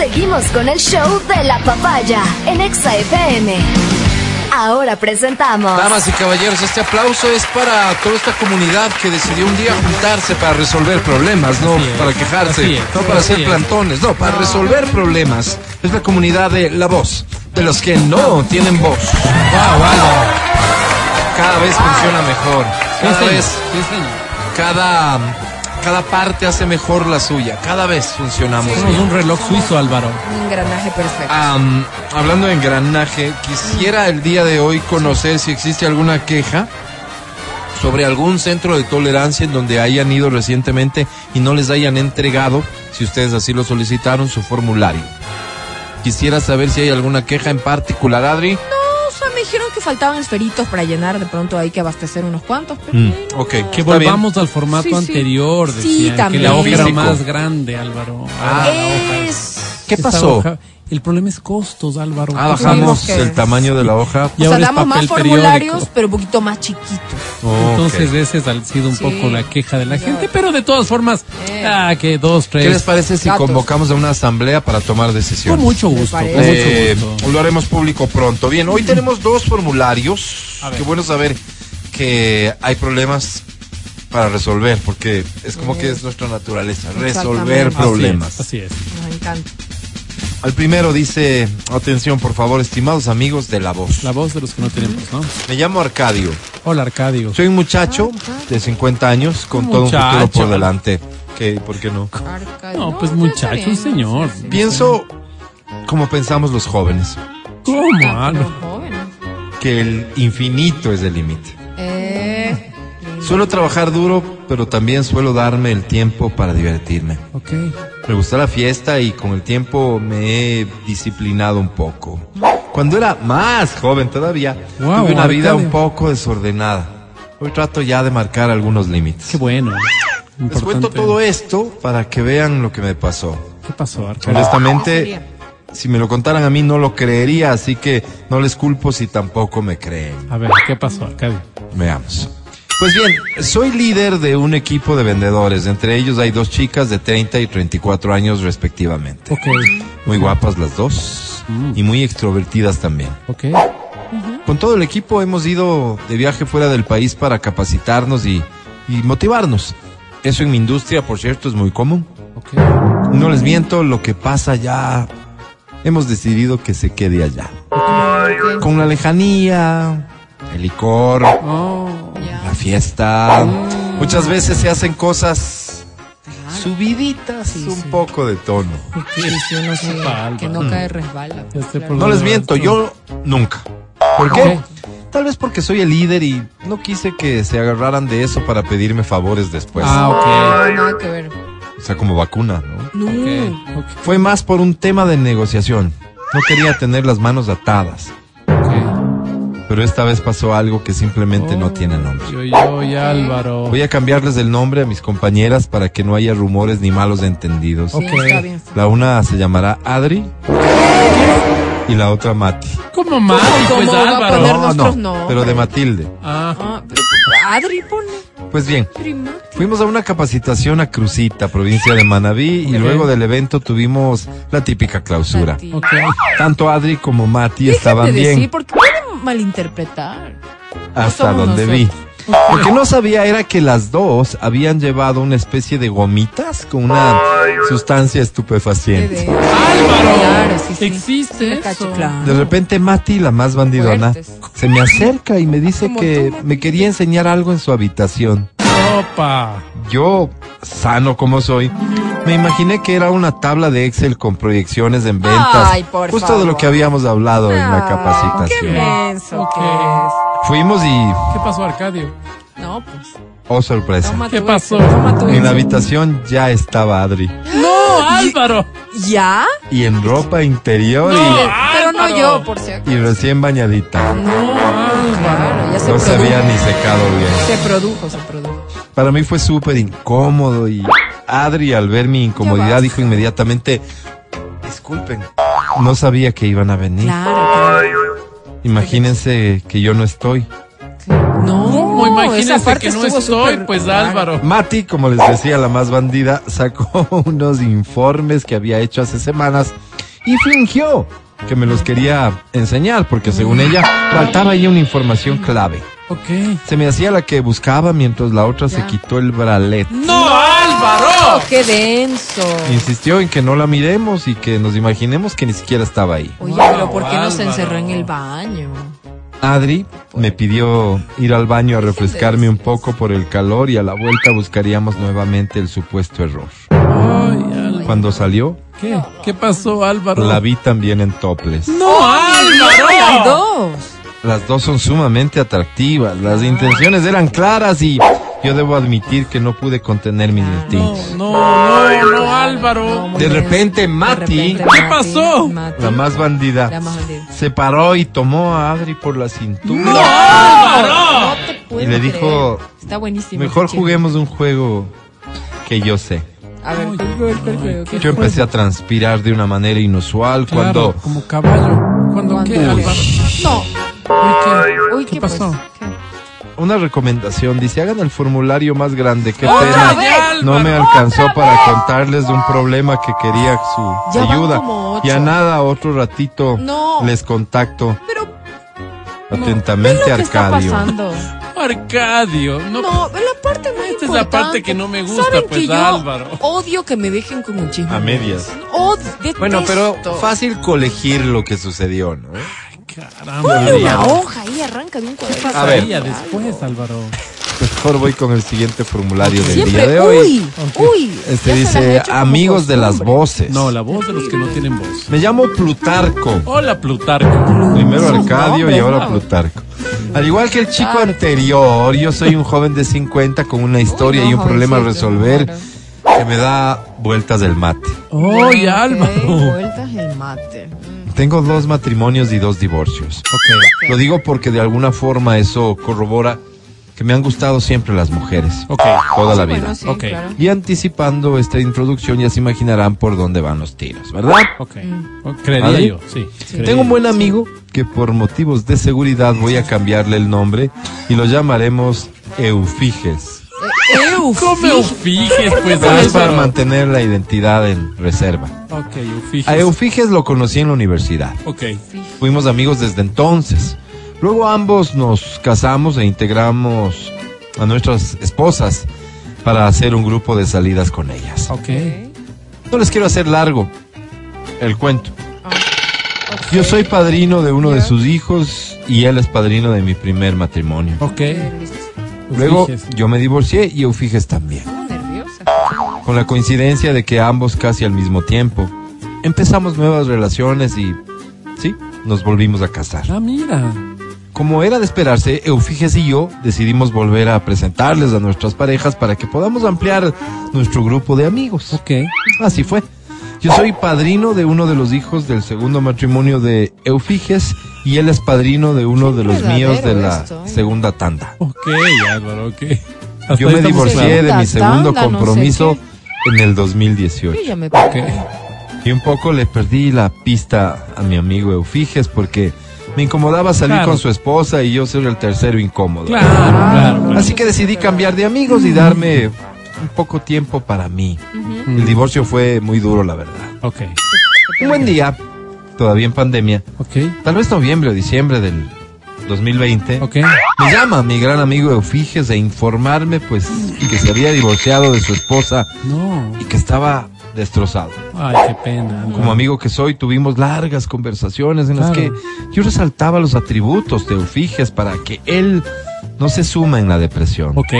Seguimos con el show de la papaya en Exa FM. Ahora presentamos. Damas y caballeros, este aplauso es para toda esta comunidad que decidió un día juntarse para resolver problemas, no es, para quejarse, es, no para hacer es. plantones, no, para resolver problemas. Es la comunidad de la voz, de los que no tienen voz. Wow, wow. Cada vez funciona mejor. Cada vez, cada, cada parte hace mejor la suya. Cada vez funcionamos Somos bien. un reloj suizo, Álvaro. Un engranaje perfecto. Am, hablando de engranaje, quisiera el día de hoy conocer si existe alguna queja sobre algún centro de tolerancia en donde hayan ido recientemente y no les hayan entregado, si ustedes así lo solicitaron, su formulario. Quisiera saber si hay alguna queja en particular, Adri. O sea, me dijeron que faltaban esferitos para llenar, de pronto hay que abastecer unos cuantos. Pero Mm, ok, Que bien. volvamos al formato Sí, sí. anterior. Sí, Decían, también. Que la hoja era más grande, Álvaro. Ah. La hoja-. ¿Qué esta pasó? El problema es costos, Álvaro. Ah, bajamos que- el tamaño de la hoja. Y o sea, damos más formularios, periódico. pero un poquito más chiquitos. Oh, Entonces ok. ese ha sido un Sí. poco la queja de la Ya. gente, pero de todas formas, Eh. ah, que dos, tres. ¿Qué les parece si Gatos. convocamos a una asamblea para tomar Con decisiones? mucho gusto, con parece. mucho Eh, gusto. lo haremos público pronto. Bien, hoy tenemos dos formularios. Qué bueno saber que hay problemas para resolver, porque es como que es nuestra naturaleza, resolver problemas. Así es. Así es. Nos encanta. Al primero dice, atención por favor, estimados amigos de la voz. La voz de los que no tenemos, ¿no? Me llamo Arcadio. Hola, Arcadio. Soy un muchacho de 50 años con Un todo un futuro muchacho. por delante. ¿Qué? ¿Por qué no? No, pues está muchacho, bien. señor. Pienso como pensamos los jóvenes, ¿Cómo, Ah, jóvenes. que el infinito es el límite. Eh, Suelo trabajar duro, pero también suelo darme el tiempo para divertirme. Ok. Me gusta la fiesta y con el tiempo me he disciplinado un poco. Cuando era más joven todavía, Guau, tuve una vida un poco desordenada. Hoy trato ya de marcar algunos límites. Qué bueno. Les cuento todo esto para que vean lo que me pasó. ¿Qué pasó, Arcadio? Honestamente, si me lo contaran a mí no lo creería, así que no les culpo si tampoco me creen. A ver, ¿qué pasó, Arcadio? Veamos. Pues bien, soy líder de un equipo de vendedores. Entre ellos hay dos chicas de 30 y 34 años respectivamente. Ok. Muy guapas las dos Mm. y muy extrovertidas también. Ok. Con todo el equipo hemos ido de viaje fuera del país para capacitarnos y, y motivarnos. Eso en mi industria, por cierto, es muy común. Ok. No les miento, lo que pasa ya, hemos decidido que se quede allá. Con la lejanía, el licor, Oh. Fiesta. Muchas veces se hacen cosas subiditas Sí, un sí. poco de tono. sí, sí, uno se- que no cae resbala. Por No les miento, yo nunca. ¿Por qué? Tal vez porque soy el líder y no quise que se agarraran de eso para pedirme favores después. Ah, ok. No, nada que ver. O sea, como vacuna, ¿no? No. Fue más por un tema de negociación. No quería tener las manos atadas. Pero esta vez pasó algo que simplemente no tiene nombre. Yo, yo y Álvaro. Voy a cambiarles el nombre a mis compañeras para que no haya rumores ni malos entendidos. Sí, Ok. está bien. La una se llamará Adri y la otra Mati. ¿Cómo mal? ¿Cómo Pues Álvaro. poner No, nuestros no, nombres? pero de Matilde. Ah, Ah, pero Adri pone Pues bien, fuimos a una capacitación a Crucita, provincia de Manabí, y luego del evento tuvimos la típica clausura. Mati. ok. Tanto Adri como Mati Déjate estaban decir, bien porque malinterpretar. hasta donde vi. Lo que no sabía era que las dos habían llevado una especie de gomitas con una sustancia estupefaciente. De- Álvaro. Claro, sí, sí. Existe eso. De repente Mati, la más bandidona, Fuertes. se me acerca y me dice Como que tú, me quería enseñar algo en su habitación. Opa. Yo, sano como soy, me imaginé que era una tabla de Excel con proyecciones en ventas. Ay, por justo de lo que habíamos hablado en la Qué capacitación. menso Ok. que Fuimos y, ¿Qué pasó, Arcadio? es. No, pues. oh sorpresa, Toma ¿Qué pasó? En la habitación ya estaba Adri. ¡No, Álvaro! ¿Ya? Y en ropa interior No. Pero no yo, por si acaso. y, y recién bañadita. No, Álvaro. Claro, ya se No se había ni secado bien. Se produjo, se produjo. Para mí fue súper incómodo y Adri al ver mi incomodidad dijo inmediatamente, disculpen, no sabía que iban a venir. Claro. Imagínense que yo no estoy. No, esa Imagínense parte que no estoy, pues. Álvaro. Mati, como les decía, la más bandida, sacó unos informes que había hecho hace semanas y fingió que me los quería enseñar porque según ella faltaba ahí una información clave. Ok. Se me hacía la que buscaba mientras la otra se quitó el bralet. ¡No, Álvaro! Oh, ¡Qué denso! Insistió en que no la miremos y que nos imaginemos que ni siquiera estaba ahí. Oye, Wow, pero ¿por qué no se encerró en el baño? Adri me pidió ir al baño a refrescarme un poco por el calor y a la vuelta buscaríamos nuevamente el supuesto error. Ay. Cuando salió, ¿Qué? ¿Qué pasó, Álvaro? la vi también en toples. ¡No, Las Álvaro! dos. Las dos son sumamente atractivas, las intenciones eran claras y yo debo admitir que no pude contener mis No, instintos. no, no, no, Álvaro. muy De repente, De Mati- ¿Qué pasó? Mati. La más bandida La más bandida. se paró y tomó a Adri por la cintura. ¡No, Álvaro! No te puedo Y le dijo, creer. Está buenísimo. Mejor juguemos un juego que yo sé. A ver, ¿cuál fue el juego? ¿Qué Yo empecé a transpirar de una manera inusual Claro, cuando como caballo. ¿Cuándo qué. Álvaro? No. Uy, ¿qué? Uy, ¿Qué ¿qué, pasó? Pues? Una recomendación dice, hagan el formulario más grande. Qué ¡Otra pena. vez! No me alcanzó para contarles de un problema que quería su Ya ayuda. como. Y a nada, otro ratito No. les contacto. Pero, Atentamente, ¿qué está Arcadio. Arcadio. No, No, la parte más Esta es la importante. parte que no me gusta, ¿Saben pues, que yo Álvaro. odio que me dejen con un chisme. A medias. Odio, detesto. Bueno, pero fácil colegir lo que sucedió, ¿no? Caramba. Ponle una hoja ahí, arranca de un cuaderno. A ver. Después, Álvaro. Mejor voy con el siguiente formulario del Siempre, día de hoy. uy, uy. Este dice, amigos de las voces. No, la voz de los que no tienen voz. Me llamo Plutarco. Hola, Plutarco. Primero Arcadio y ahora ¿no? Plutarco. Al igual que el chico Plutarco. anterior, yo soy un joven de 50 con una historia Uy, y un problema a resolver claro. que me da vueltas del mate. Oye, Ok, Álvaro. vueltas el mate. Tengo dos matrimonios y dos divorcios. Ok, Lo digo porque de alguna forma eso corrobora que me han gustado siempre las mujeres. ok. Toda la bueno, vida. sí, Ok. claro. Y anticipando esta introducción ya se imaginarán por dónde van los tiros, ¿verdad? Ok. Mm. Creería ¿Vale? yo, sí. creería Tengo un buen amigo que por motivos de seguridad voy a cambiarle el nombre y lo llamaremos Eufiges. ¿Cómo Eufiges, pues, es para mantener la identidad en reserva. Ok, Eufiges. A Eufiges lo conocí en la universidad. Ok. Fuimos amigos desde entonces. Luego ambos nos casamos e integramos a nuestras esposas para hacer un grupo de salidas con ellas. Ok. No les quiero hacer largo el cuento. Yo soy padrino de uno de sus hijos y él es padrino de mi primer matrimonio. Ok. Luego Eufiges. yo me divorcié y Eufiges también. nerviosa. Con la coincidencia de que ambos casi al mismo tiempo empezamos nuevas relaciones y sí, nos volvimos a casar. Ah, mira. Como era de esperarse, Eufiges y yo decidimos volver a presentarles a nuestras parejas para que podamos ampliar nuestro grupo de amigos. Ok. Así fue. Yo soy padrino de uno de los hijos del segundo matrimonio de Eufiges y él es padrino de uno de los míos de la esto, ¿eh? segunda tanda. Ok, Álvaro, ok. Hasta Yo me divorcié de mi Tanda, segundo no sé compromiso en el 2018. Yo ya me Ok. Y un poco le perdí la pista a mi amigo Eufiges porque me incomodaba salir Claro. con su esposa y yo ser el tercero incómodo. Claro, claro. claro. Así que decidí cambiar de amigos y darme un poco tiempo para mí. El divorcio fue muy duro, la verdad. Ok. Un buen día, todavía en pandemia, Ok. tal vez noviembre o diciembre del 2020, Ok. me llama mi gran amigo Eufiges a informarme pues que se había divorciado de su esposa No. y que estaba destrozado. Ay, qué pena. Como amigo que soy, tuvimos largas conversaciones en las Claro. que yo resaltaba los atributos de Eufiges para que él no se suma en la depresión. Ok.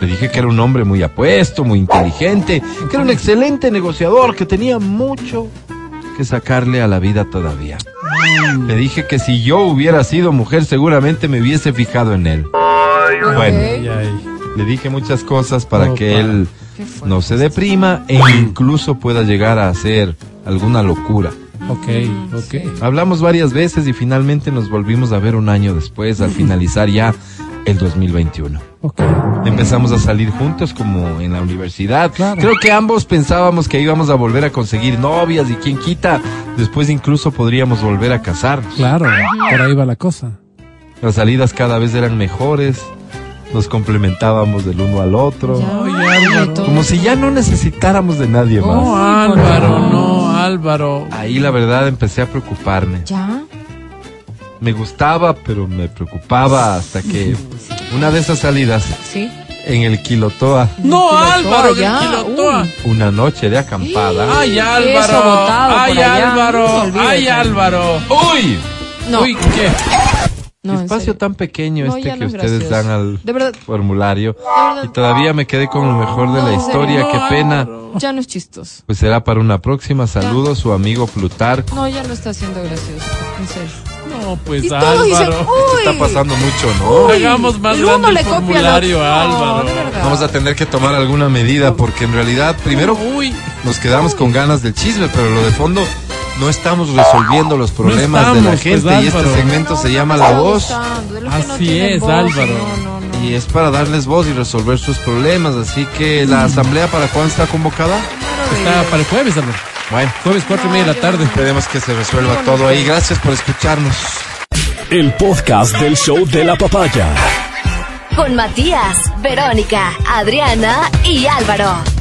Le dije que era un hombre muy apuesto, muy inteligente, que era un excelente negociador, que tenía mucho que sacarle a la vida todavía. Le dije que si yo hubiera sido mujer seguramente me hubiese fijado en él. Bueno, le dije muchas cosas para que él no se deprima e incluso pueda llegar a hacer alguna locura. Ok, ok. Hablamos varias veces y finalmente nos volvimos a ver un año después, al finalizar ya el 2021. Ok. Empezamos a salir juntos como en la universidad. Claro. Creo que ambos pensábamos que íbamos a volver a conseguir novias y quien quita, después incluso podríamos volver a casarnos. Claro, por ahí va la cosa. Las salidas cada vez eran mejores, nos complementábamos del uno al otro, Ya, Ay, como si ya no necesitáramos de nadie No, más. Álvaro, no, Álvaro. Ahí la verdad empecé a preocuparme. ¿Ya? Me gustaba, pero me preocupaba hasta que una de esas salidas Sí. en el Quilotoa, No, Quilotoa, Álvaro, ya, Quilotoa. uy. una noche de acampada. Ay, Álvaro. Ay. Álvaro. Ay, Álvaro. ¡Uy! No, Uy, ¿qué? no, en Espacio tan pequeño No, este que no es ustedes gracioso. dan al De verdad, formulario. verdad. Y todavía me quedé con lo mejor de No, la en historia, No, qué pena. Álvaro. ya no es chistoso. Pues será para una próxima. Saludos, su amigo Plutarco. No, ya no está siendo gracioso. En serio. No, pues Y todos dicen, Álvaro. uy. Está pasando mucho, ¿no? Uy, Hagamos más el uno grande le el copia al formulario otro. a No, Álvaro. Vamos a tener que tomar alguna medida porque en realidad primero Uy, nos quedamos con ganas del chisme, pero lo de fondo no estamos resolviendo los problemas de la gente pues, y este Álvaro. segmento No, se llama La Voz gustando, Así es, voz, Álvaro. No, no, no. y es para darles voz y resolver sus problemas, así que la asamblea para cuándo está convocada? Está para el jueves, Álvaro. Bueno, Jueves, cuatro y media de la tarde. esperemos que se resuelva todo ahí. Gracias por escucharnos. El podcast del show de la papaya. Con Matías, Verónica, Adriana y Álvaro.